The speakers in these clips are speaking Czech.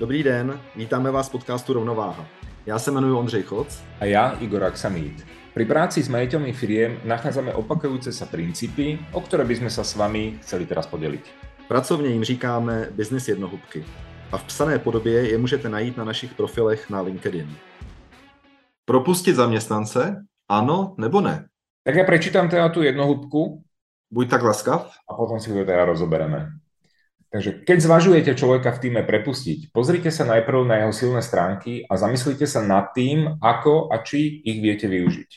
Dobrý den, vítáme vás v podcastu Rovnováha. Já se jmenuji Ondřej Choc. A já Igor Aksamít. Pri práci s majiteľmi firiem nachádzame opakujúce sa princípy, o ktoré by sme sa s vami chceli teraz podeliť. Pracovně jim říkáme business jednohubky. A v psané podobě je můžete najít na našich profilech na LinkedIn. Propustit zaměstnance? Ano nebo ne? Tak ja prečítam teda tú jednohúbku. Buď tak laskav. A potom si to teda rozobereme. Takže keď zvažujete človeka v týme prepustiť, pozrite sa najprv na jeho silné stránky a zamyslite sa nad tým, ako a či ich viete využiť.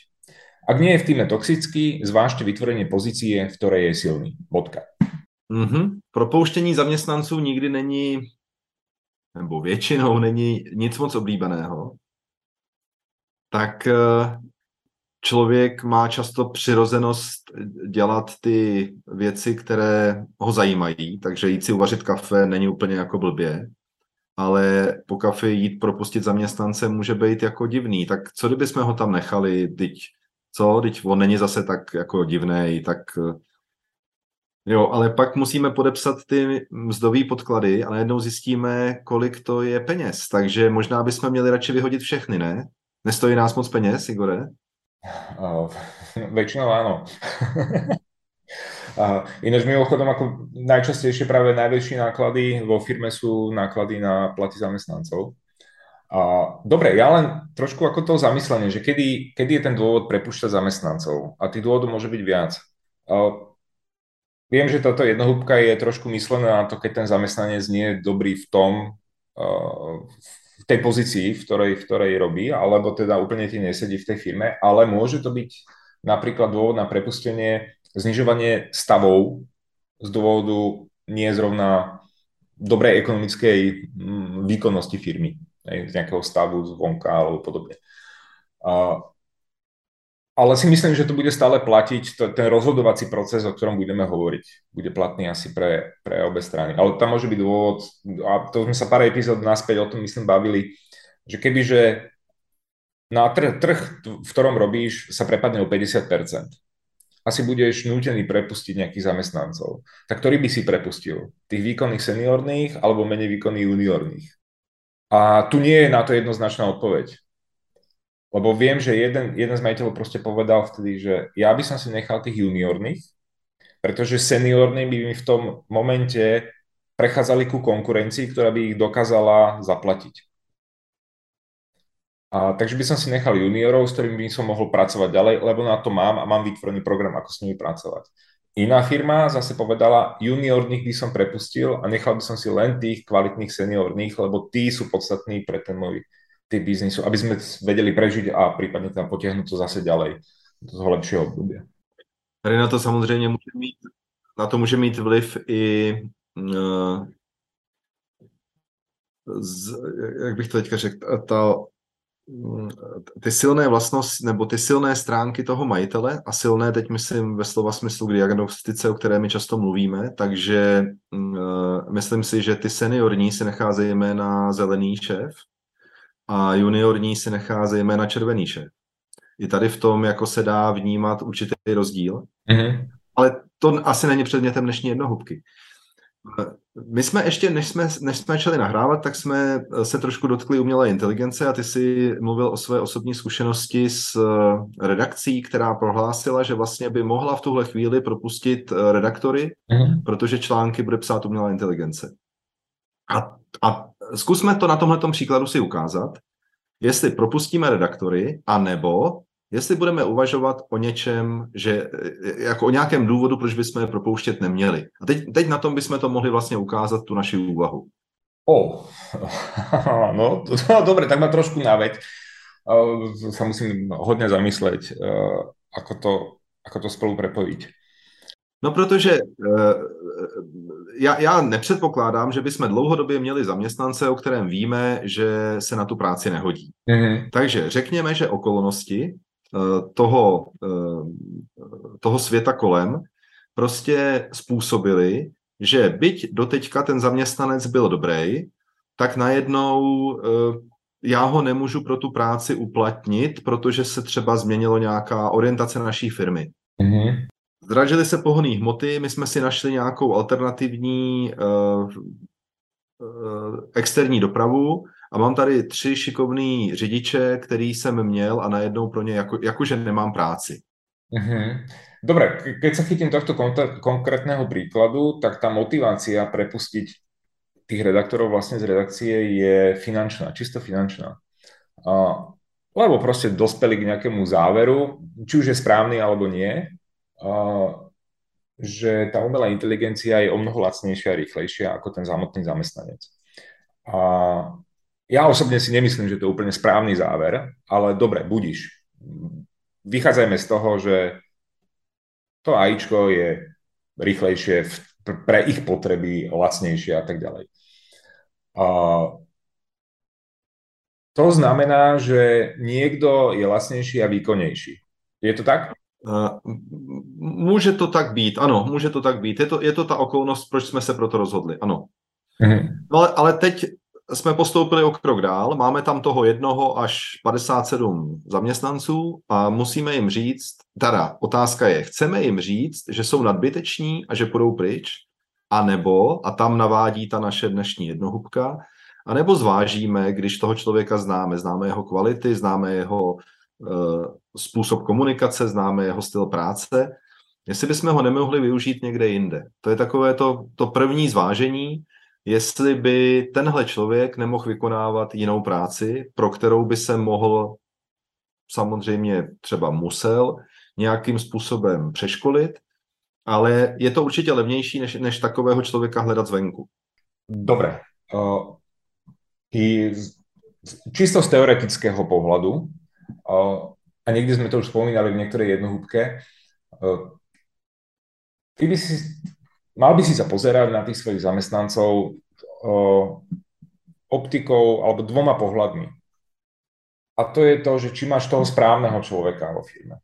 Ak nie je v týme toxický, zvážte vytvorenie pozície, v ktorej je silný. Bodka. Mm-hmm. Propouštění zaměstnanců nikdy není, nebo většinou není nic moc oblíbeného. Tak eh, člověk má často přirozenost dělat ty věci, které ho zajímají, takže jít si uvařit kafe není úplně jako blbě, ale po kafe jít propustit zaměstnance může být jako divný. Tak co kdyby jsme ho tam nechali, teď co, teď on není zase tak jako divný, tak jo, ale pak musíme podepsat ty mzdové podklady a najednou zjistíme, kolik to je peněz, takže možná bychom měli radši vyhodit všechny, ne? Nestojí nás moc peněz, Igore? Uh, väčšinou áno. uh, ináč mimochodom, ako najčastejšie práve najväčšie náklady vo firme sú náklady na platy zamestnancov. Uh, dobre, ja len trošku ako to zamyslenie, že kedy, kedy je ten dôvod prepušťať zamestnancov a tých dôvodov môže byť viac. Uh, viem, že táto jednohúbka je trošku myslená na to, keď ten zamestnanec nie je dobrý v tom, uh, tej pozícii, v ktorej, v ktorej robí, alebo teda úplne ti nesedí v tej firme, ale môže to byť napríklad dôvod na prepustenie, znižovanie stavov z dôvodu nie zrovna dobrej ekonomickej mm, výkonnosti firmy, z nejakého stavu zvonka alebo podobne. Ale si myslím, že to bude stále platiť, to, ten rozhodovací proces, o ktorom budeme hovoriť, bude platný asi pre, pre obe strany. Ale tam môže byť dôvod, a to sme sa pár epizód naspäť o tom myslím bavili, že kebyže na trh, trh, v ktorom robíš, sa prepadne o 50%, asi budeš nútený prepustiť nejakých zamestnancov. Tak ktorý by si prepustil? Tých výkonných seniorných alebo menej výkonných juniorných? A tu nie je na to jednoznačná odpoveď lebo viem, že jeden, jeden z majiteľov proste povedal vtedy, že ja by som si nechal tých juniorných, pretože seniorní by mi v tom momente prechádzali ku konkurencii, ktorá by ich dokázala zaplatiť. A, takže by som si nechal juniorov, s ktorými by som mohol pracovať ďalej, lebo na to mám a mám vytvorený program, ako s nimi pracovať. Iná firma zase povedala, juniorných by som prepustil a nechal by som si len tých kvalitných seniorných, lebo tí sú podstatní pre ten môj typ biznisu, aby sme vedeli prežiť a prípadne tam potiahnuť to zase ďalej do toho lepšieho obdobia. Tady na to samozřejmě může mít, na to může mít vliv i uh, z, jak bych to teďka řekl, ta, mm, ty silné vlastnosti nebo ty silné stránky toho majitele a silné teď myslím ve slova smyslu k diagnostice, o které my často mluvíme, takže uh, myslím si, že ty seniorní se nacházejí na zelený šéf, a juniorní si nechá zejména červený šéf. I tady v tom jako se dá vnímat určitý rozdíl, mm-hmm. ale to asi není předmětem dnešní jednohubky. My jsme ještě, než jsme, než jsme začali nahrávat, tak jsme se trošku dotkli umělé inteligence a ty si mluvil o své osobní zkušenosti s eh, redakcí, která prohlásila, že vlastně by mohla v tuhle chvíli propustit eh, redaktory, mm-hmm. protože články bude psát umělá inteligence. A, a zkusme to na tomhle příkladu si ukázat, jestli propustíme redaktory, anebo jestli budeme uvažovat o něčem, že jako o nějakém důvodu, proč bychom je propouštět neměli. A teď, teď na tom bychom to mohli vlastně ukázat, tu naši úvahu. O, no, to, no dobre, tak ma trošku naveď. Uh, sa musím hodne zamysleť, uh, ako, to, ako to spolu prepojiť. No protože uh, já, já nepředpokládám, že bychom dlouhodobě měli zaměstnance, o kterém víme, že se na tu práci nehodí. Mm-hmm. Takže řekněme, že okolnosti uh, toho, uh, toho světa kolem prostě způsobily, že byť doteďka ten zaměstnanec byl dobrý, tak najednou já ho nemůžu pro tu práci uplatnit, protože se třeba změnilo nějaká orientace naší firmy. Mm-hmm. Zdražily se pohonné hmoty, my jsme si našli nějakou alternativní uh, externí dopravu a mám tady tři šikovný řidiče, který jsem měl a najednou pro ně jako, jakože nemám práci. Mm-hmm. Dobre, keď sa chytím tohto konkrétneho príkladu, tak tá motivácia prepustiť tých redaktorov vlastne z redakcie je finančná, čisto finančná. A, lebo proste dospeli k nejakému záveru, či už je správny alebo nie, že tá umelá inteligencia je o mnoho lacnejšia a rýchlejšia ako ten samotný zamestnanec. A ja osobne si nemyslím, že to je úplne správny záver, ale dobre, budíš. Vychádzajme z toho, že to AIčko je rýchlejšie, pre ich potreby lacnejšie a tak ďalej. A to znamená, že niekto je lacnejší a výkonnejší. Je to tak? Může to tak být, ano, může to tak být. Je to, je to ta okolnost, proč jsme se proto rozhodli, ano. Mm-hmm. No, ale, ale teď jsme postoupili o krok dál, máme tam toho jednoho až 57 zaměstnanců a musíme jim říct, teda otázka je, chceme jim říct, že jsou nadbyteční a že půjdou pryč, a nebo, a tam navádí ta naše dnešní jednohubka, a nebo zvážíme, když toho člověka známe, známe jeho kvality, známe jeho uh, způsob komunikace, známe jeho styl práce, jestli bychom ho nemohli využít někde jinde. To je takové to, to první zvážení, jestli by tenhle člověk nemohl vykonávat jinou práci, pro kterou by se mohl, samozřejmě třeba musel, nějakým způsobem přeškolit, ale je to určitě levnější, než, než takového člověka hledat zvenku. Dobre. Uh, z, čisto z teoretického pohľadu, a niekde sme to už spomínali v niektorej jednohúbke, uh, ty by si mal by si sa pozerať na tých svojich zamestnancov o, optikou alebo dvoma pohľadmi. A to je to, že či máš toho správneho človeka vo firme.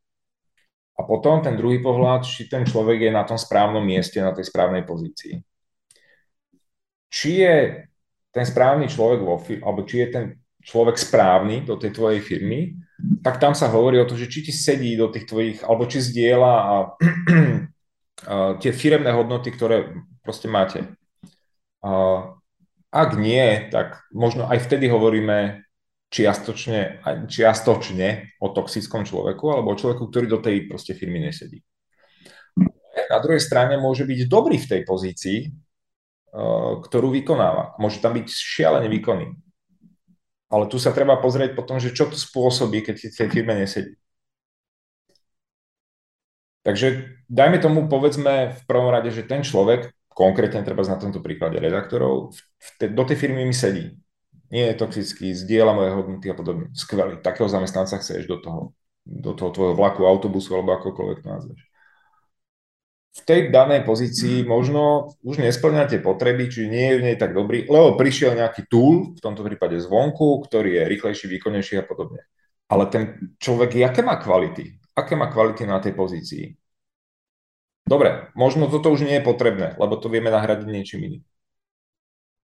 A potom ten druhý pohľad, či ten človek je na tom správnom mieste, na tej správnej pozícii. Či je ten správny človek vo firme, alebo či je ten človek správny do tej tvojej firmy, tak tam sa hovorí o to, že či ti sedí do tých tvojich, alebo či zdieľa a tie firemné hodnoty, ktoré proste máte. Ak nie, tak možno aj vtedy hovoríme čiastočne, čiastočne o toxickom človeku alebo o človeku, ktorý do tej proste firmy nesedí. Na druhej strane môže byť dobrý v tej pozícii, ktorú vykonáva. Môže tam byť šialene výkonný. Ale tu sa treba pozrieť potom, že čo to spôsobí, keď v tej firme nesedí. Takže dajme tomu, povedzme v prvom rade, že ten človek, konkrétne treba na tomto príklade redaktorov, te, do tej firmy mi sedí. Nie je toxický, zdieľa moje hodnoty a podobne. Skvelý. Takého zamestnanca chceš do toho, do toho tvojho vlaku, autobusu alebo akokoľvek to nazveš. V tej danej pozícii možno už nesplňa tie potreby, či nie je v nej tak dobrý, lebo prišiel nejaký tool, v tomto prípade zvonku, ktorý je rýchlejší, výkonnejší a podobne. Ale ten človek, aké má kvality? aké má kvality na tej pozícii. Dobre, možno toto už nie je potrebné, lebo to vieme nahradiť niečím iným.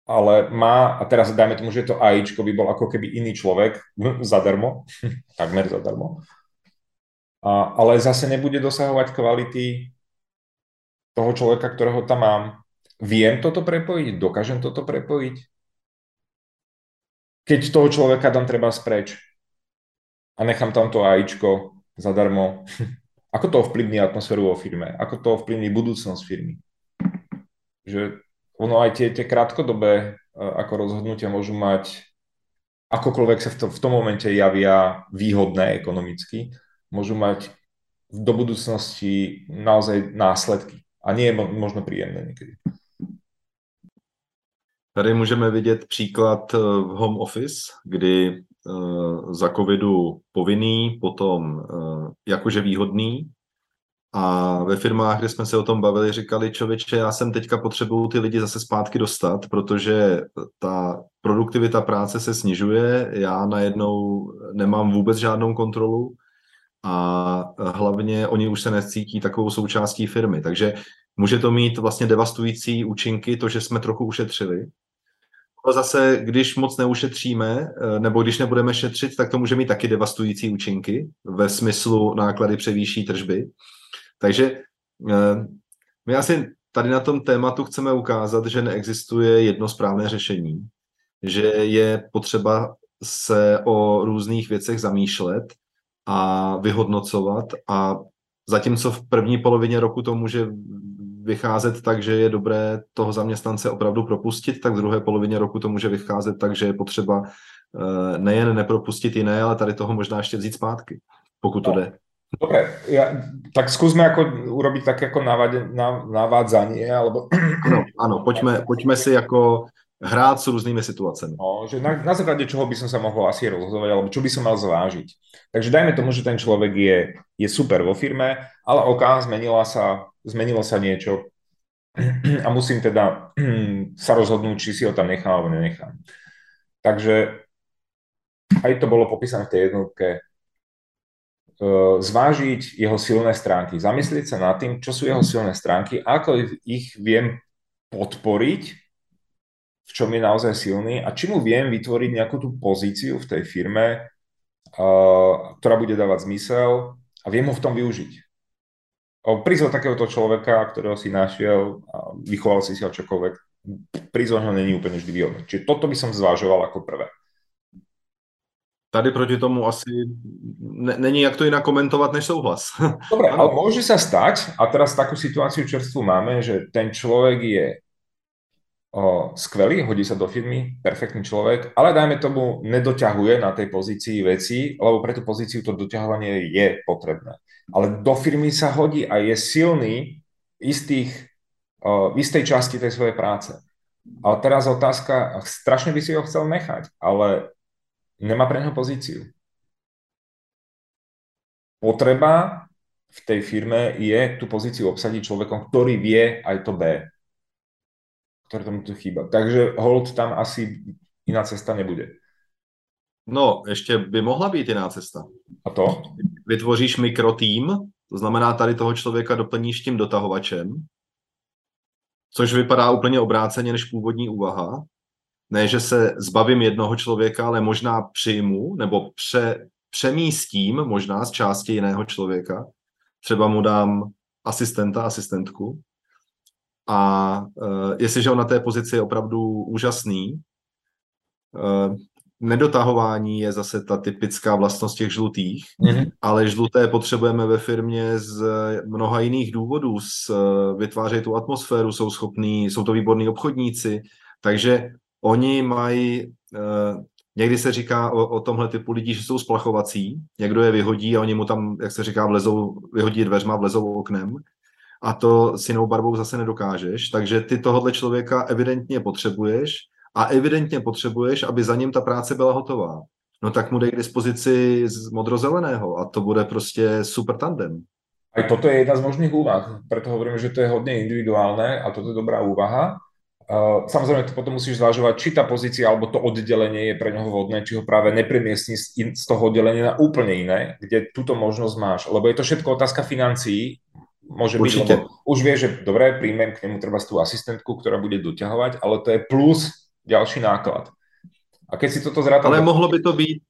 Ale má, a teraz dajme tomu, že to AIčko by bol ako keby iný človek, zadarmo, takmer zadarmo, a, ale zase nebude dosahovať kvality toho človeka, ktorého tam mám. Viem toto prepojiť? Dokážem toto prepojiť? Keď toho človeka dám treba spreč a nechám tam to AIčko, zadarmo. Ako to ovplyvní atmosféru vo firme? Ako to ovplyvní budúcnosť firmy? Že ono aj tie, tie krátkodobé e, ako rozhodnutia môžu mať, akokoľvek sa v, to, v tom momente javia výhodné ekonomicky, môžu mať do budúcnosti naozaj následky. A nie je možno príjemné niekedy. Tady můžeme vidět příklad e, v home office, kdy Eh, za covidu povinný, potom eh, jakože výhodný. A ve firmách, kde jsme se o tom bavili, říkali, člověče, já jsem teďka potřebuju ty lidi zase zpátky dostat, protože ta produktivita práce se snižuje, já najednou nemám vůbec žádnou kontrolu a hlavně oni už se necítí takovou součástí firmy. Takže může to mít vlastně devastující účinky, to, že jsme trochu ušetřili, zase, když moc neušetříme, eh, nebo když nebudeme šetřit, tak to může mít taky devastující účinky ve smyslu náklady převýší tržby. Takže eh, my asi tady na tom tématu chceme ukázat, že neexistuje jedno správné řešení, že je potřeba se o různých věcech zamýšlet a vyhodnocovat a zatímco v první polovině roku to může vycházet tak, že je dobré toho zaměstnance opravdu propustit, tak v druhé polovině roku to může vycházet tak, že je potřeba eh, nejen nepropustit jiné, ale tady toho možná ještě vzít zpátky, pokud to no. jde. Dobre, ja, tak skúsme ako urobiť tak ako navádzanie, alebo... Áno, áno, poďme, poďme si ako hrát s různými situacemi. No, že na, na základe čoho by som sa mohol asi rozhodovať, alebo čo by som mal zvážiť. Takže dajme tomu, že ten človek je, je super vo firme, ale OK, zmenila sa, zmenilo sa niečo a musím teda sa rozhodnúť, či si ho tam nechám alebo nenechám. Takže aj to bolo popísané v tej jednotke E, zvážiť jeho silné stránky, zamyslieť sa nad tým, čo sú jeho silné stránky, ako ich viem podporiť, v čom je naozaj silný a či mu viem vytvoriť nejakú tú pozíciu v tej firme, ktorá bude dávať zmysel a viem ho v tom využiť. Prizvať takéhoto človeka, ktorého si našiel a vychoval si si ho čokoľvek, prizvať ho není úplne vždy výhodné. Čiže toto by som zvážoval ako prvé. Tady proti tomu asi ne, není jak to jinak komentovat než souhlas. Dobre, ale môže sa stať, a teraz takú situáciu čerstvu máme, že ten človek je skvelý, hodí sa do firmy, perfektný človek, ale dajme tomu nedoťahuje na tej pozícii veci, lebo pre tú pozíciu to doťahovanie je potrebné. Ale do firmy sa hodí a je silný istých, v istej časti tej svojej práce. Ale teraz otázka, strašne by si ho chcel nechať, ale nemá pre neho pozíciu. Potreba v tej firme je tú pozíciu obsadiť človekom, ktorý vie aj to B, ktoré tomu tu chýba. Takže hold tam asi iná cesta nebude. No, ještě by mohla být jiná cesta. A to? Vytvoříš mikrotým, to znamená tady toho člověka doplníš tím dotahovačem, což vypadá úplně obráceně než původní úvaha ne, že se zbavím jednoho člověka, ale možná přijmu nebo pře, přemístím možná z části jiného člověka. Třeba mu dám asistenta, asistentku. A uh, jestliže on na té pozici je opravdu úžasný, uh, nedotahování je zase ta typická vlastnost těch žlutých, mm-hmm. ale žluté potřebujeme ve firmě z mnoha jiných důvodů. S, uh, vytvářejí tu atmosféru, jsou schopní, jsou to výborní obchodníci, takže Oni mají, uh, někdy se říká o, o tomhle typu lidí, že jsou splachovací, někdo je vyhodí a oni mu tam, jak se říká, vlezou, vyhodí dveřma, vlezou oknem a to s jinou barvou zase nedokážeš, takže ty tohohle člověka evidentně potřebuješ a evidentně potřebuješ, aby za ním ta práce byla hotová. No tak mu dej k dispozici z modrozeleného a to bude prostě super tandem. Aj toto je jedna z možných úvah, preto hovorím, že to je hodne individuálne a toto je dobrá úvaha. Uh, samozrejme, to potom musíš zvažovať, či tá pozícia alebo to oddelenie je pre neho vhodné, či ho práve nepremiestni z, z toho oddelenia na úplne iné, kde túto možnosť máš. Lebo je to všetko otázka financií, môže Určite. byť, lebo už vie, že dobre, príjmem k nemu treba tú asistentku, ktorá bude doťahovať, ale to je plus ďalší náklad. A keď si toto zrátam... Ale mohlo by to být,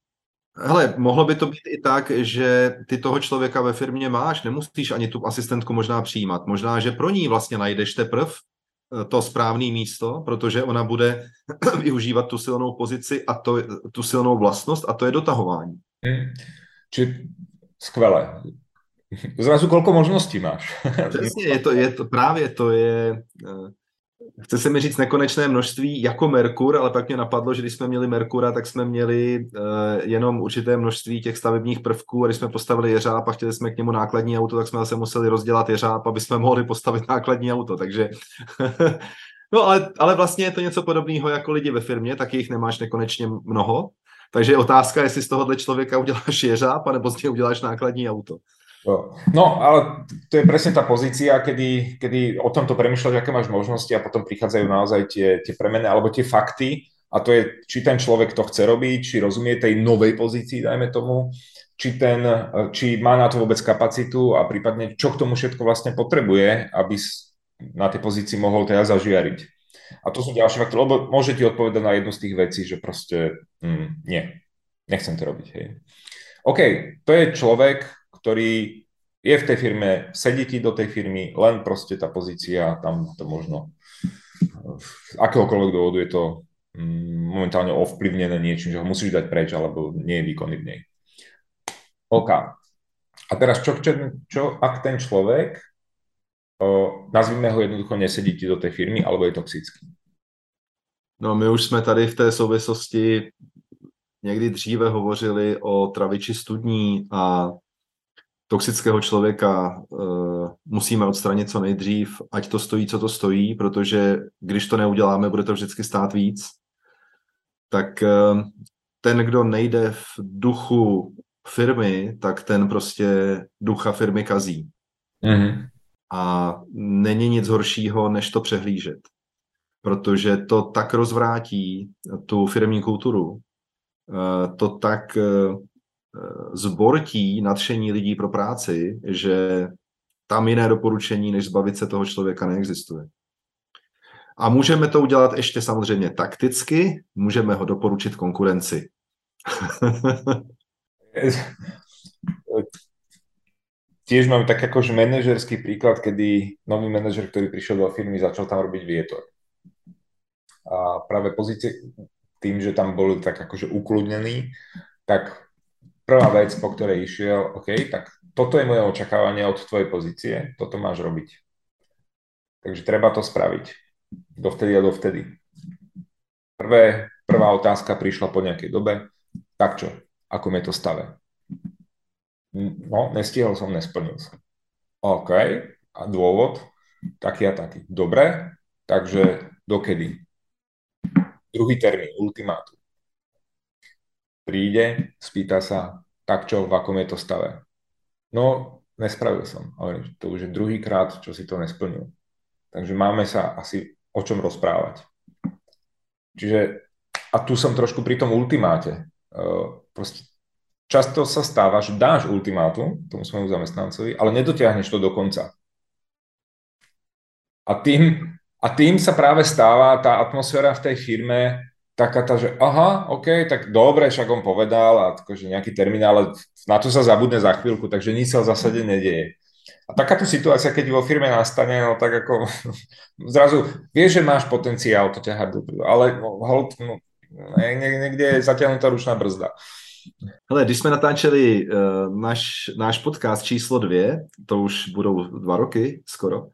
Hele, mohlo by to být i tak, že ty toho člověka ve firmě máš, nemusíš ani tu asistentku možná přijímat. Možná, že pro ní vlastně najdeš teprve to správné místo, protože ona bude využívat tu silnou pozici a to, tu silnou vlastnost a to je dotahování. Hmm. Či skvelé. Zrazu kolko možností máš. Přesně, je to, je to, právě to je, eh, chce se mi říct nekonečné množství jako Merkur, ale pak mě napadlo, že když jsme měli Merkura, tak jsme měli uh, jenom určité množství těch stavebních prvků a když jsme postavili jeřáb a chtěli jsme k němu nákladní auto, tak jsme zase museli rozdělat jeřáb, aby jsme mohli postavit nákladní auto, takže no ale, ale vlastně je to něco podobného jako lidi ve firmě, tak jich nemáš nekonečně mnoho, takže je otázka, jestli z tohohle člověka uděláš jeřáb, anebo z něj uděláš nákladní auto. No, ale to je presne tá pozícia, kedy, kedy o tomto premyšľaš, aké máš možnosti a potom prichádzajú naozaj tie, tie premeny alebo tie fakty a to je, či ten človek to chce robiť, či rozumie tej novej pozícii, dajme tomu, či, ten, či má na to vôbec kapacitu a prípadne čo k tomu všetko vlastne potrebuje, aby na tej pozícii mohol teda zažiariť. A to sú ďalšie faktory, lebo môže ti odpovedať na jednu z tých vecí, že proste mm, nie, nechcem to robiť. Hej. OK, to je človek, ktorý je v tej firme, sedí ti do tej firmy, len proste tá pozícia, tam to možno z akéhokoľvek dôvodu je to mm, momentálne ovplyvnené niečím, že ho musíš dať preč, alebo nie je výkonný v nej. OK. A teraz čo, čo, čo ak ten človek, o, nazvíme ho jednoducho, nesedí ti do tej firmy, alebo je toxický? No my už jsme tady v té souvislosti někdy dříve hovořili o traviči studní a toxického člověka uh, musíme odstranit co nejdřív, ať to stojí, co to stojí, protože když to neuděláme, bude to vždycky stát víc. Tak uh, ten, kdo nejde v duchu firmy, tak ten prostě ducha firmy kazí. Mm-hmm. A není nic horšího, než to přehlížet. Protože to tak rozvrátí tu firmní kulturu, eh, to tak zbortí nadšení lidí pro práci, že tam jiné doporučení, než zbavit se toho člověka, neexistuje. A můžeme to udělat ještě samozřejmě takticky, můžeme ho doporučit konkurenci. Tiež mám tak akože manažerský príklad, kedy nový manažer, ktorý prišiel do firmy, začal tam robiť vietor. A práve pozície, tým, že tam boli tak akože ukludnení, tak prvá vec, po ktorej išiel, OK, tak toto je moje očakávanie od tvojej pozície, toto máš robiť. Takže treba to spraviť. Dovtedy a dovtedy. Prvé, prvá otázka prišla po nejakej dobe. Tak čo? Ako je to stave? No, nestihol som, nesplnil som. OK. A dôvod? Taký a taký. Dobre. Takže dokedy? Druhý termín, ultimátum príde, spýta sa, tak čo, v akom je to stave. No, nespravil som. Ale to už je druhýkrát, čo si to nesplnil. Takže máme sa asi o čom rozprávať. Čiže, a tu som trošku pri tom ultimáte. Uh, proste často sa stáva, že dáš ultimátum tomu svojmu zamestnancovi, ale nedotiahneš to do konca. A tým, a tým sa práve stáva tá atmosféra v tej firme, taká tá, že aha, OK, tak dobre, však on povedal a akože nejaký termín, ale na to sa zabudne za chvíľku, takže nič sa v zásade nedieje. A takáto situácia, keď vo firme nastane, no tak ako zrazu vieš, že máš potenciál to ťahať dopredu, ale hold, no, někde je zatěhnutá ručná brzda. Hele, když jsme natáčeli uh, náš, náš podcast číslo dvě, to už budou dva roky skoro,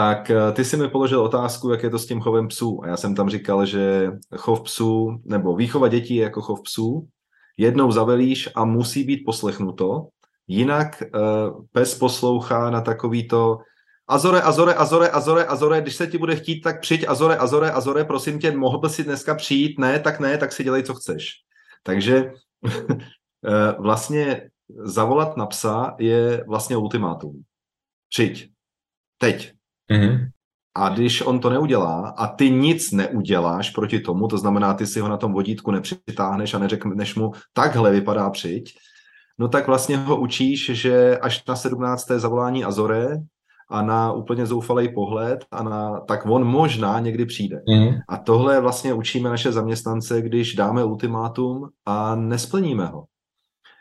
tak eh, ty si mi položil otázku, jak je to s tím chovem psů. A já jsem tam říkal, že chov psů, nebo výchova dětí je jako chov psů, jednou zavelíš a musí být poslechnuto, jinak uh, pes poslouchá na takovýto Azore, Azore, Azore, Azore, Azore, když se ti bude chtít, tak přijď, Azore, Azore, Azore, prosím tě, mohl by si dneska přijít, ne, tak ne, tak si dělej, co chceš. Takže eh, vlastně zavolat na psa je vlastně ultimátum. Přijď. Teď. Mm-hmm. A když on to neudělá a ty nic neuděláš proti tomu, to znamená, ty si ho na tom vodítku nepřitáhneš a neřekneš mu, takhle vypadá přijď, no tak vlastně ho učíš, že až na 17. zavolání Azore a na úplně zoufalý pohled a na, tak on možná někdy přijde. Mm. A tohle vlastně učíme naše zaměstnance, když dáme ultimátum a nesplníme ho.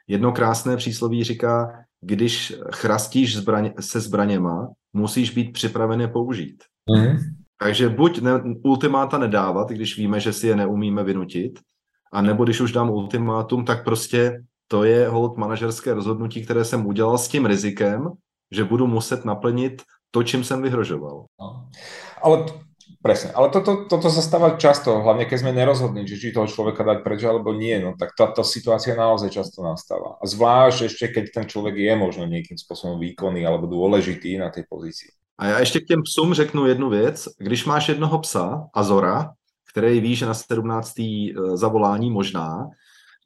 Jedno krásné přísloví říká, když chrastíš zbraň, se zbraněma, musíš být připraven je použít. Mm. Takže buď ne, ultimáta nedávat, když víme, že si je neumíme vynutit, a nebo když už dám ultimátum, tak prostě to je hold manažerské rozhodnutí, které jsem udělal s tím rizikem, že budu muset naplnit to, čím jsem vyhrožoval. No. Ale Presne, ale toto, toto sa stáva často, hlavne keď sme nerozhodní, že či toho človeka dať preč alebo nie, no tak táto situácia naozaj často nastáva. A zvlášť ešte, keď ten člověk je možno nejakým spôsobom výkonný alebo dôležitý na tej pozícii. A já ještě k těm psům řeknu jednu věc. Když máš jednoho psa, Azora, který ví, že na 17. Eh, zavolání možná,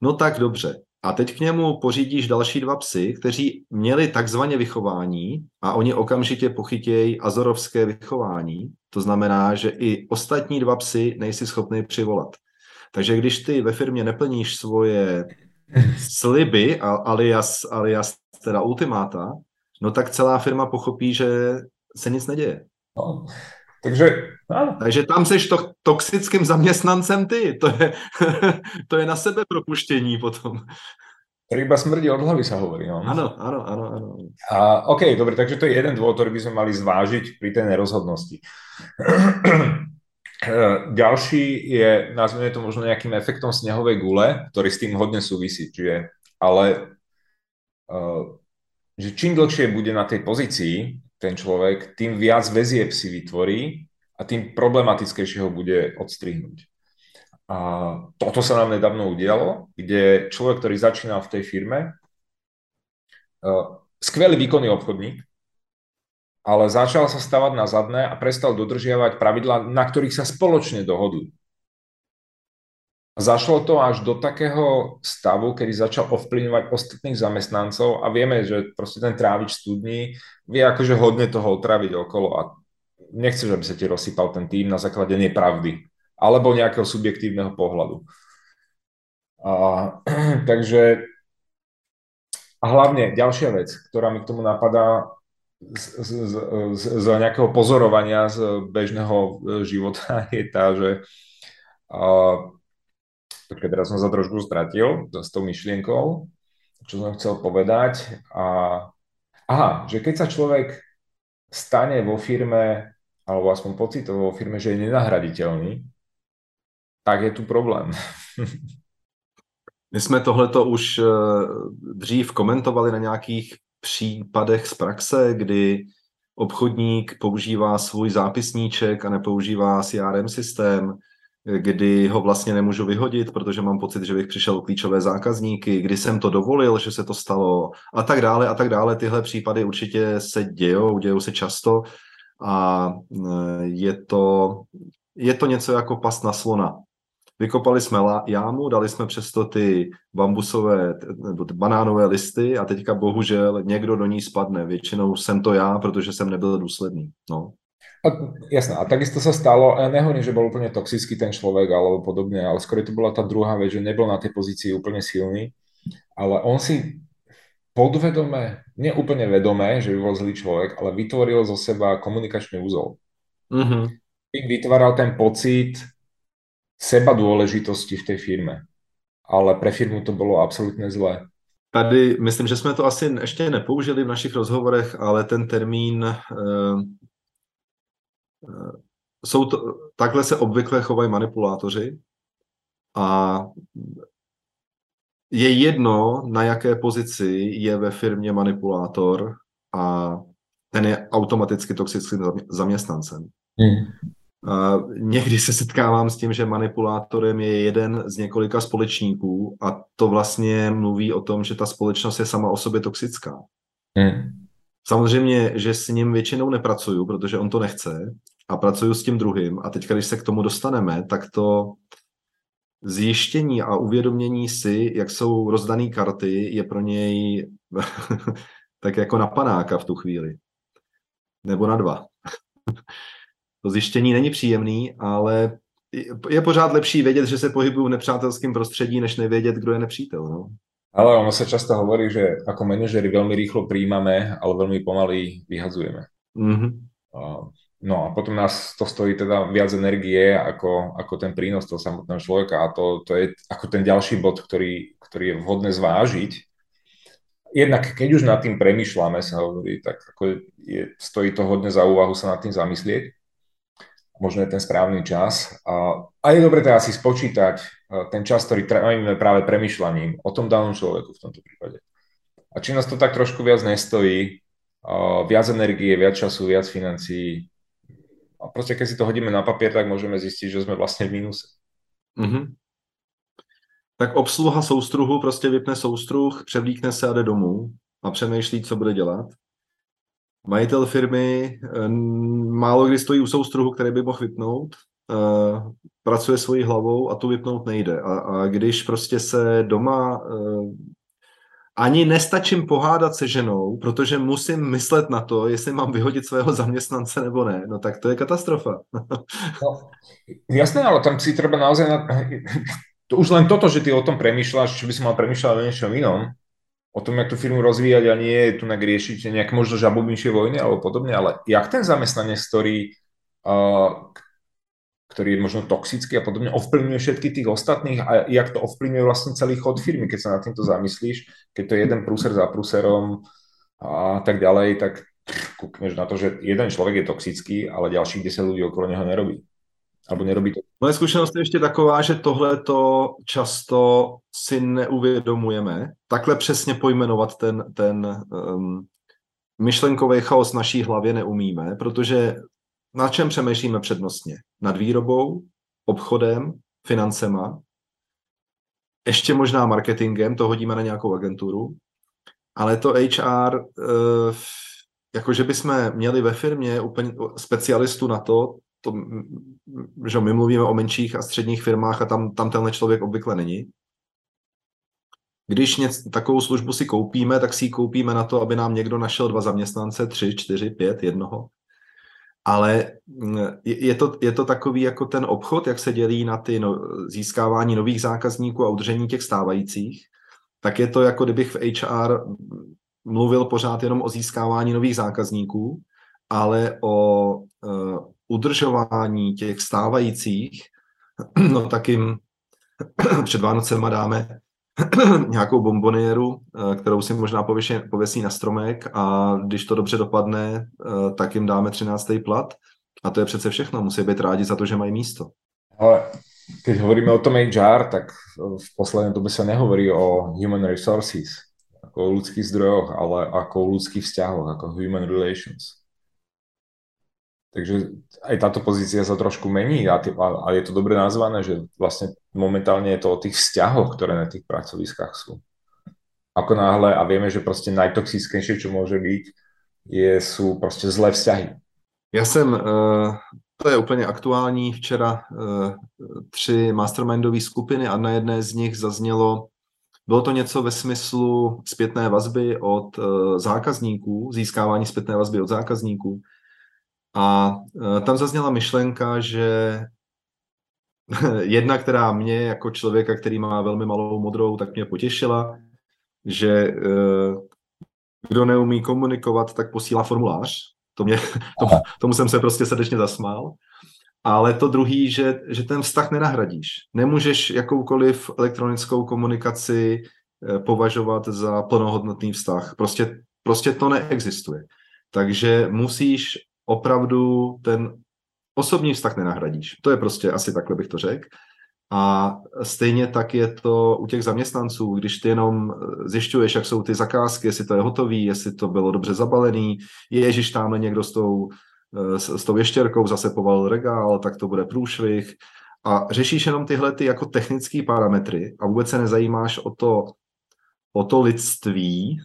no tak dobře. A teď k němu pořídíš další dva psy, kteří měli takzvaně vychování a oni okamžitě pochytějí azorovské vychování. To znamená, že i ostatní dva psy nejsi schopný přivolat. Takže když ty ve firmě neplníš svoje sliby, alias, alias teda ultimáta, no tak celá firma pochopí, že se nic neděje. No, takže, takže tam seš to, toxickým zaměstnancem ty. To je, to je na sebe propuštění potom. Iba smrdí od hlavy sa hovorí. No. Áno, áno, áno, áno. A, OK, dobre, takže to je jeden dôvod, ktorý by sme mali zvážiť pri tej nerozhodnosti. Ďalší je, nazvime to možno nejakým efektom snehovej gule, ktorý s tým hodne súvisí. Čiže, ale uh, že čím dlhšie bude na tej pozícii ten človek, tým viac väzieb si vytvorí a tým problematickejšie ho bude odstrihnúť. A toto sa nám nedávno udialo, kde človek, ktorý začínal v tej firme, uh, skvelý výkonný obchodník, ale začal sa stavať na zadné a prestal dodržiavať pravidlá, na ktorých sa spoločne dohodli. Zašlo to až do takého stavu, kedy začal ovplyvňovať ostatných zamestnancov a vieme, že proste ten trávič studní vie akože hodne toho otraviť okolo a nechceš, aby sa ti rozsypal ten tým na základe nepravdy alebo nejakého subjektívneho pohľadu. A, takže a hlavne ďalšia vec, ktorá mi k tomu napadá z, z, z, z nejakého pozorovania z bežného života je tá, že a, počkaj, teraz som sa trošku stratil s tou myšlienkou, čo som chcel povedať. A, aha, že keď sa človek stane vo firme, alebo aspoň pocitovo vo firme, že je nenahraditeľný, tak je tu problém. My jsme tohleto už eh, dřív komentovali na nějakých případech z praxe, kdy obchodník používá svůj zápisníček a nepoužívá CRM systém, kdy ho vlastně nemůžu vyhodit, protože mám pocit, že bych přišel klíčové zákazníky, kdy jsem to dovolil, že se to stalo a tak dále a tak dále. Tyhle případy určitě se dějou, dějou se často a eh, je to, je to něco jako pas na slona. Vykopali jsme jámu, dali jsme přesto ty bambusové nebo ty banánové listy a teďka bohužel někdo do ní spadne. Většinou jsem to já, protože jsem nebyl důsledný. No. A, jasné, a takisto sa stalo, ja nehovorím, že bol úplne toxický ten človek alebo podobne, ale skôr to bola tá druhá vec, že nebol na tej pozícii úplne silný, ale on si podvedome, neúplne vedomé, že by bol zlý človek, ale vytvoril zo seba komunikačný úzol. Mm-hmm. Vytváral ten pocit, seba dôležitosti v tej firme. Ale pre firmu to bylo absolutně zlé. Tady myslím, že jsme to asi ještě nepoužili v našich rozhovorech, ale ten termín uh, jsou to, takhle se obvykle chovají manipulátoři a je jedno, na jaké pozici je ve firmě manipulátor a ten je automaticky toxickým zaměstnancem. Hmm. Někdy se setkávám s tím, že manipulátorem je jeden z několika společníků a to vlastně mluví o tom, že ta společnost je sama o sobě toxická. Hmm. Samozřejmě, že s ním většinou nepracuju, protože on to nechce a pracuju s tím druhým a teď, když se k tomu dostaneme, tak to zjištění a uvědomění si, jak jsou rozdané karty, je pro něj tak jako na panáka v tu chvíli. Nebo na dva to zjištění není příjemný, ale je pořád lepší vědět, že se pohybují v nepřátelském prostředí, než nevědět, kdo je nepřítel. No? Ale ono sa často hovorí, že ako manažeri veľmi rýchlo príjmame, ale veľmi pomaly vyhazujeme. Mm-hmm. No a potom nás to stojí teda viac energie ako, ako ten prínos toho samotného človeka a to, to je ako ten ďalší bod, ktorý, ktorý je vhodné zvážiť. Jednak keď už nad tým premyšľame, sa hovorí, tak ako je, stojí to hodne za úvahu sa nad tým zamyslieť možno je ten správny čas. A, a je dobre teda si spočítať e, ten čas, ktorý trávime práve premyšľaním o tom danom človeku v tomto prípade. A či nás to tak trošku viac nestojí, viac energie, viac času, viac financií, a proste keď si to hodíme na papier, tak môžeme zistiť, že sme vlastne v mínuse. Mm-hmm. Tak obsluha soustruhu prostě vypne soustruh, převlíkne se a jde domů a přemýšlí, co bude dělat majitel firmy eh, málo kdy stojí u soustruhu, který by mohl vypnout, eh, pracuje svojí hlavou a tu vypnout nejde. A, a když prostě se doma eh, ani nestačím pohádat se ženou, protože musím myslet na to, jestli mám vyhodit svého zaměstnance nebo ne, no tak to je katastrofa. no, jasné, ale tam si treba naozaj... Na... To už len toto, že ty o tom premýšľaš, či by si mal premýšľať o niečom inom, o tom, jak tú firmu rozvíjať a nie tu riešiť nejaké možno žabubnejšie vojny alebo podobne, ale jak ten zamestnanec, ktorý, uh, ktorý je možno toxický a podobne ovplyvňuje všetky tých ostatných a jak to ovplyvňuje vlastne celý chod firmy, keď sa nad týmto zamyslíš, keď to je jeden prúser za prúserom a tak ďalej, tak kúkneš na to, že jeden človek je toxický, ale ďalších 10 ľudí okolo neho nerobí. Alebo nerobí to. Moje zkušenost je ještě taková, že tohle to často si neuvědomujeme. Takhle přesně pojmenovat ten, ten um, myšlenkový chaos naší hlavě neumíme, protože na čem přemýšlíme přednostně? Nad výrobou, obchodem, financema, ještě možná marketingem, to hodíme na nějakou agenturu, ale to HR, eh, jakože bychom měli ve firmě úplně specialistu na to, to, že my mluvíme o menších a středních firmách a tam, tam tenhle člověk obvykle není. Když něco, takovou službu si koupíme, tak si ji koupíme na to, aby nám někdo našel dva zaměstnance, tři, čtyři, pět, jednoho. Ale mm, je to, je to takový jako ten obchod, jak se dělí na ty no, získávání nových zákazníků a udržení těch stávajících, tak je to jako kdybych v HR mluvil pořád jenom o získávání nových zákazníků, ale o uh, udržování těch stávajících, no tak jim před Vánocema dáme nějakou bombonieru, eh, kterou si možná pověsí, na stromek a když to dobře dopadne, eh, tak jim dáme 13. plat. A to je přece všechno. Musí být rádi za to, že mají místo. Ale keď hovoríme o tom HR, tak v poslednej dobe sa nehovorí o human resources, ako o ľudských zdrojoch, ale ako o ľudských vzťahoch, ako human relations. Takže aj táto pozícia sa trošku mení a, a je to dobre nazvané, že vlastne momentálne je to o tých vzťahoch, ktoré na tých pracoviskách sú. Ako náhle, a vieme, že proste najtoxickejšie, čo môže byť, je, sú proste zlé vzťahy. Já jsem, uh, to je úplně aktuální, včera uh, tři mastermindové skupiny a na jedné z nich zaznělo, bylo to něco ve smyslu zpětné vazby od uh, zákazníků, získávání zpětné vazby od zákazníků, a e, tam zazněla myšlenka, že jedna, která mě jako člověka, který má velmi malou modrou, tak mě potěšila, že e, kdo neumí komunikovat, tak posílá formulář. To mě, to, tomu jsem se prostě srdečně zasmál. Ale to druhý, že, že ten vztah nenahradíš. Nemůžeš jakoukoliv elektronickou komunikaci e, považovat za plnohodnotný vztah. Prostě, prostě to neexistuje. Takže musíš opravdu ten osobní vztah nenahradíš. To je prostě asi takhle bych to řekl. A stejně tak je to u těch zaměstnanců, když ty jenom zjišťuješ, jak jsou ty zakázky, jestli to je hotový, jestli to bylo dobře zabalený, ježiš tamhle někdo s tou, s, s tou ještěrkou zase povalil regál, tak to bude průšvih. A řešíš jenom tyhle ty jako technické parametry a vůbec se nezajímáš o to, o to lidství,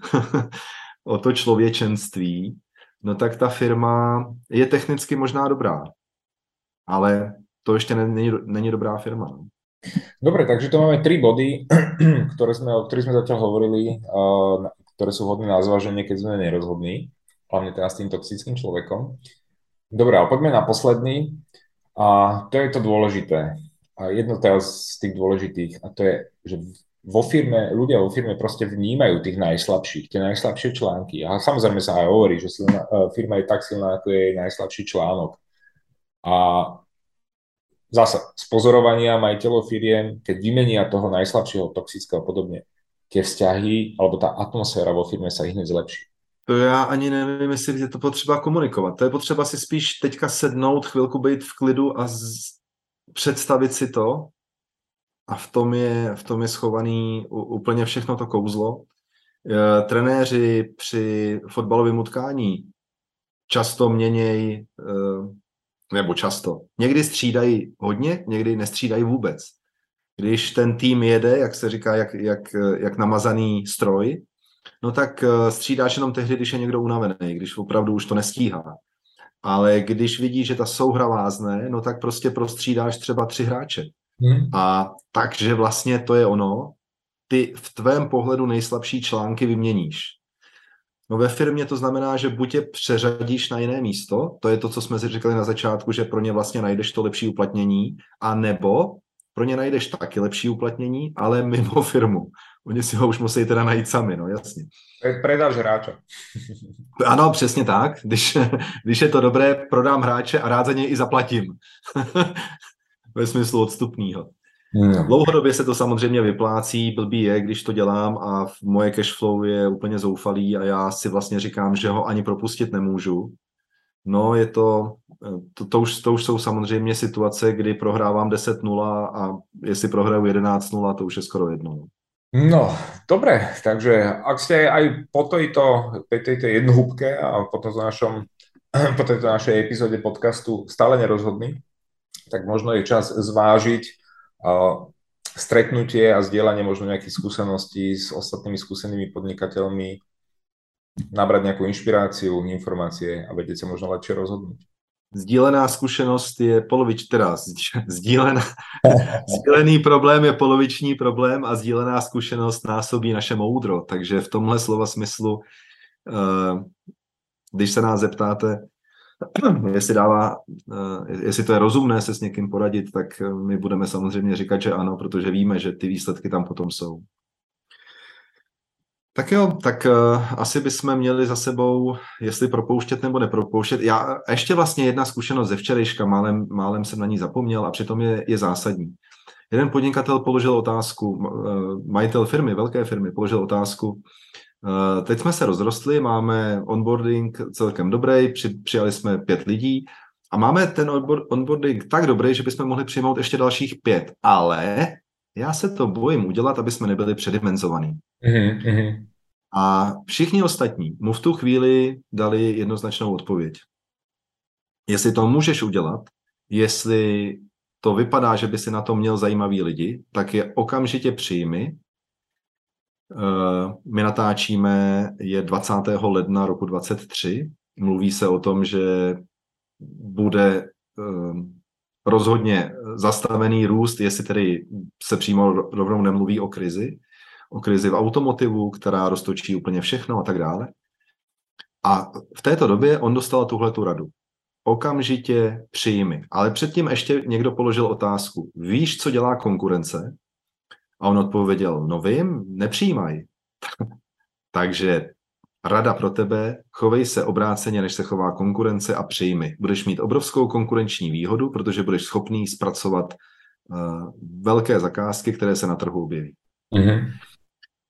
o to člověčenství, no tak ta firma je technicky možná dobrá, ale to ještě není, není dobrá firma. No. Dobre, takže to máme tri body, ktoré sme, o ktorých sme zatiaľ hovorili, uh, ktoré sú hodné na zváženie, keď sme nerozhodní, hlavne teraz s tým toxickým človekom. Dobre, ale poďme na posledný. A to je to dôležité. A jedno z tých dôležitých, a to je, že vo firme, ľudia vo firme proste vnímajú tých najslabších, tie najslabšie články. A samozrejme sa aj hovorí, že silná, e, firma je tak silná, ako je najslabší článok. A zasa, z pozorovania majiteľov firiem, keď vymenia toho najslabšieho, toxického podobne, tie vzťahy alebo tá atmosféra vo firme sa hneď zlepší. To já ani nevím, jestli je to potřeba komunikovat. To je potřeba si spíš teďka sednout, chvilku být v klidu a z... představit si to, a v tom je, v tom je schovaný úplně všechno to kouzlo. E, trenéři při fotbalovém utkání často měnějí, e, nebo často, někdy střídají hodně, někdy nestřídají vůbec. Když ten tým jede, jak se říká, jak, jak, jak namazaný stroj, no tak e, střídáš jenom tehdy, když je někdo unavený, když opravdu už to nestíhá. Ale když vidíš, že ta souhra vázne, no tak prostě prostřídáš třeba tři hráče. Hmm. A takže vlastně to je ono, ty v tvém pohledu nejslabší články vyměníš. No ve firmě to znamená, že buď je přeřadíš na jiné místo, to je to, co jsme si říkali na začátku, že pro ně vlastně najdeš to lepší uplatnění, a nebo pro ně najdeš taky lepší uplatnění, ale mimo firmu. Oni si ho už musí teda najít sami, no jasně. Predáš hráče. Ano, přesně tak. Když, když je to dobré, prodám hráče a rád za něj i zaplatím. Ve smyslu odstupního. No. Dlouhodobě se to samozřejmě vyplácí, blbý je, když to dělám a moje cash flow je úplně zoufalý a já si vlastně říkám, že ho ani propustit nemůžu. No, je to, to, to, už, to už jsou samozřejmě situace, kdy prohrávám 10-0 a jestli prohraju 11-0, to už je skoro jedno. No, dobre, takže ak ste aj po tejto, tejto jednohúbke a po našom po tejto našej epizóde podcastu stále nerozhodný, tak možno je čas zvážiť stretnutie a zdieľanie možno nejakých skúseností s ostatnými skúsenými podnikateľmi, nabrať nejakú inšpiráciu, informácie a vedieť sa možno lepšie rozhodnúť. Sdílená zkušenost je polovič, teda sdílená, sdílený problém je poloviční problém a sdílená zkušenost násobí naše moudro. Takže v tomhle slova smyslu, uh, když se nás zeptáte, jestli dává, uh, jestli to je rozumné se s někým poradit, tak my budeme samozřejmě říkat, že ano, protože víme, že ty výsledky tam potom jsou. Tak jo, tak uh, asi bychom měli za sebou, jestli propouštět nebo nepropouštět. Já ještě vlastně jedna zkušenost ze včerejška, málem, málem jsem na ní zapomněl a přitom je, je zásadní. Jeden podnikatel položil otázku, majitel firmy, velké firmy, položil otázku, teď jsme se rozrostli, máme onboarding celkem dobrý, při, přijali jsme pět lidí a máme ten onboarding tak dobrý, že bychom mohli přijmout ještě dalších pět, ale já se to bojím udělat, aby jsme nebyli předimenzovaní. Mm-hmm. A všichni ostatní mu v tu chvíli dali jednoznačnou odpověď. Jestli to můžeš udělat, jestli to vypadá, že by si na to měl zajímavý lidi, tak je okamžitě přijmi. Eh, my natáčíme, je 20. ledna roku 23. Mluví se o tom, že bude eh, rozhodně zastavený růst, jestli tedy se přímo rovnou nemluví o krizi, o krizi v automotivu, která roztočí úplně všechno a tak dále. A v této době on dostal tuhle tu radu. Okamžitě přijmi. Ale předtím ještě někdo položil otázku. Víš, co dělá konkurence? A on odpověděl, no vím, nepřijímaj. Takže rada pro tebe, chovej se obráceně, než se chová konkurence a přijmi. Budeš mít obrovskou konkurenční výhodu, protože budeš schopný zpracovat uh, velké zakázky, které se na trhu objeví. Mm-hmm.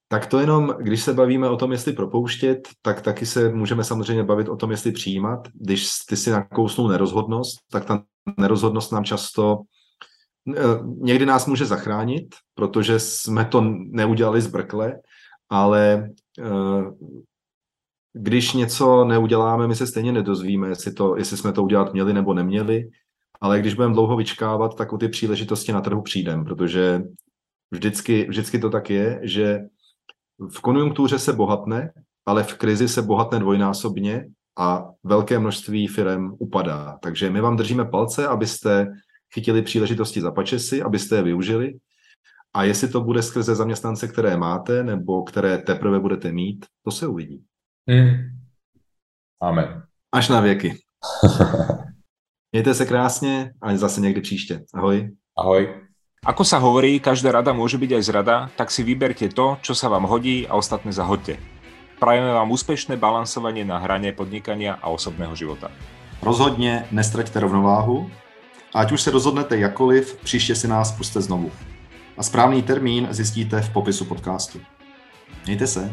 Tak to jenom, když se bavíme o tom, jestli propouštět, tak taky se můžeme samozřejmě bavit o tom, jestli přijímat. Když ty si nakousnul nerozhodnost, tak ta nerozhodnost nám často někdy nás může zachránit, protože jsme to neudělali zbrkle, ale eh, když něco neuděláme, my se stejně nedozvíme, jestli, to, jestli jsme to udělat měli nebo neměli, ale když budeme dlouho vyčkávat, tak o ty příležitosti na trhu přijdeme, protože vždycky, vždycky to tak je, že v konjunktuře se bohatne, ale v krizi se bohatne dvojnásobně a velké množství firm upadá. Takže my vám držíme palce, abyste chytili příležitosti za pačesy, abyste je využili. A jestli to bude skrze zaměstnance, které máte, nebo které teprve budete mít, to se uvidí. Mm. Amen. Až na věky. Mějte se krásně a zase někdy příště. Ahoj. Ahoj. Ako sa hovorí, každá rada môže byť aj zrada, tak si vyberte to, čo sa vám hodí a ostatné zahoďte. Prajeme vám úspešné balansovanie na hrane podnikania a osobného života. Rozhodně nestraťte rovnováhu ať už se rozhodnete jakoliv, příště si nás puste znovu. A správný termín zjistíte v popisu podcastu. Mějte se.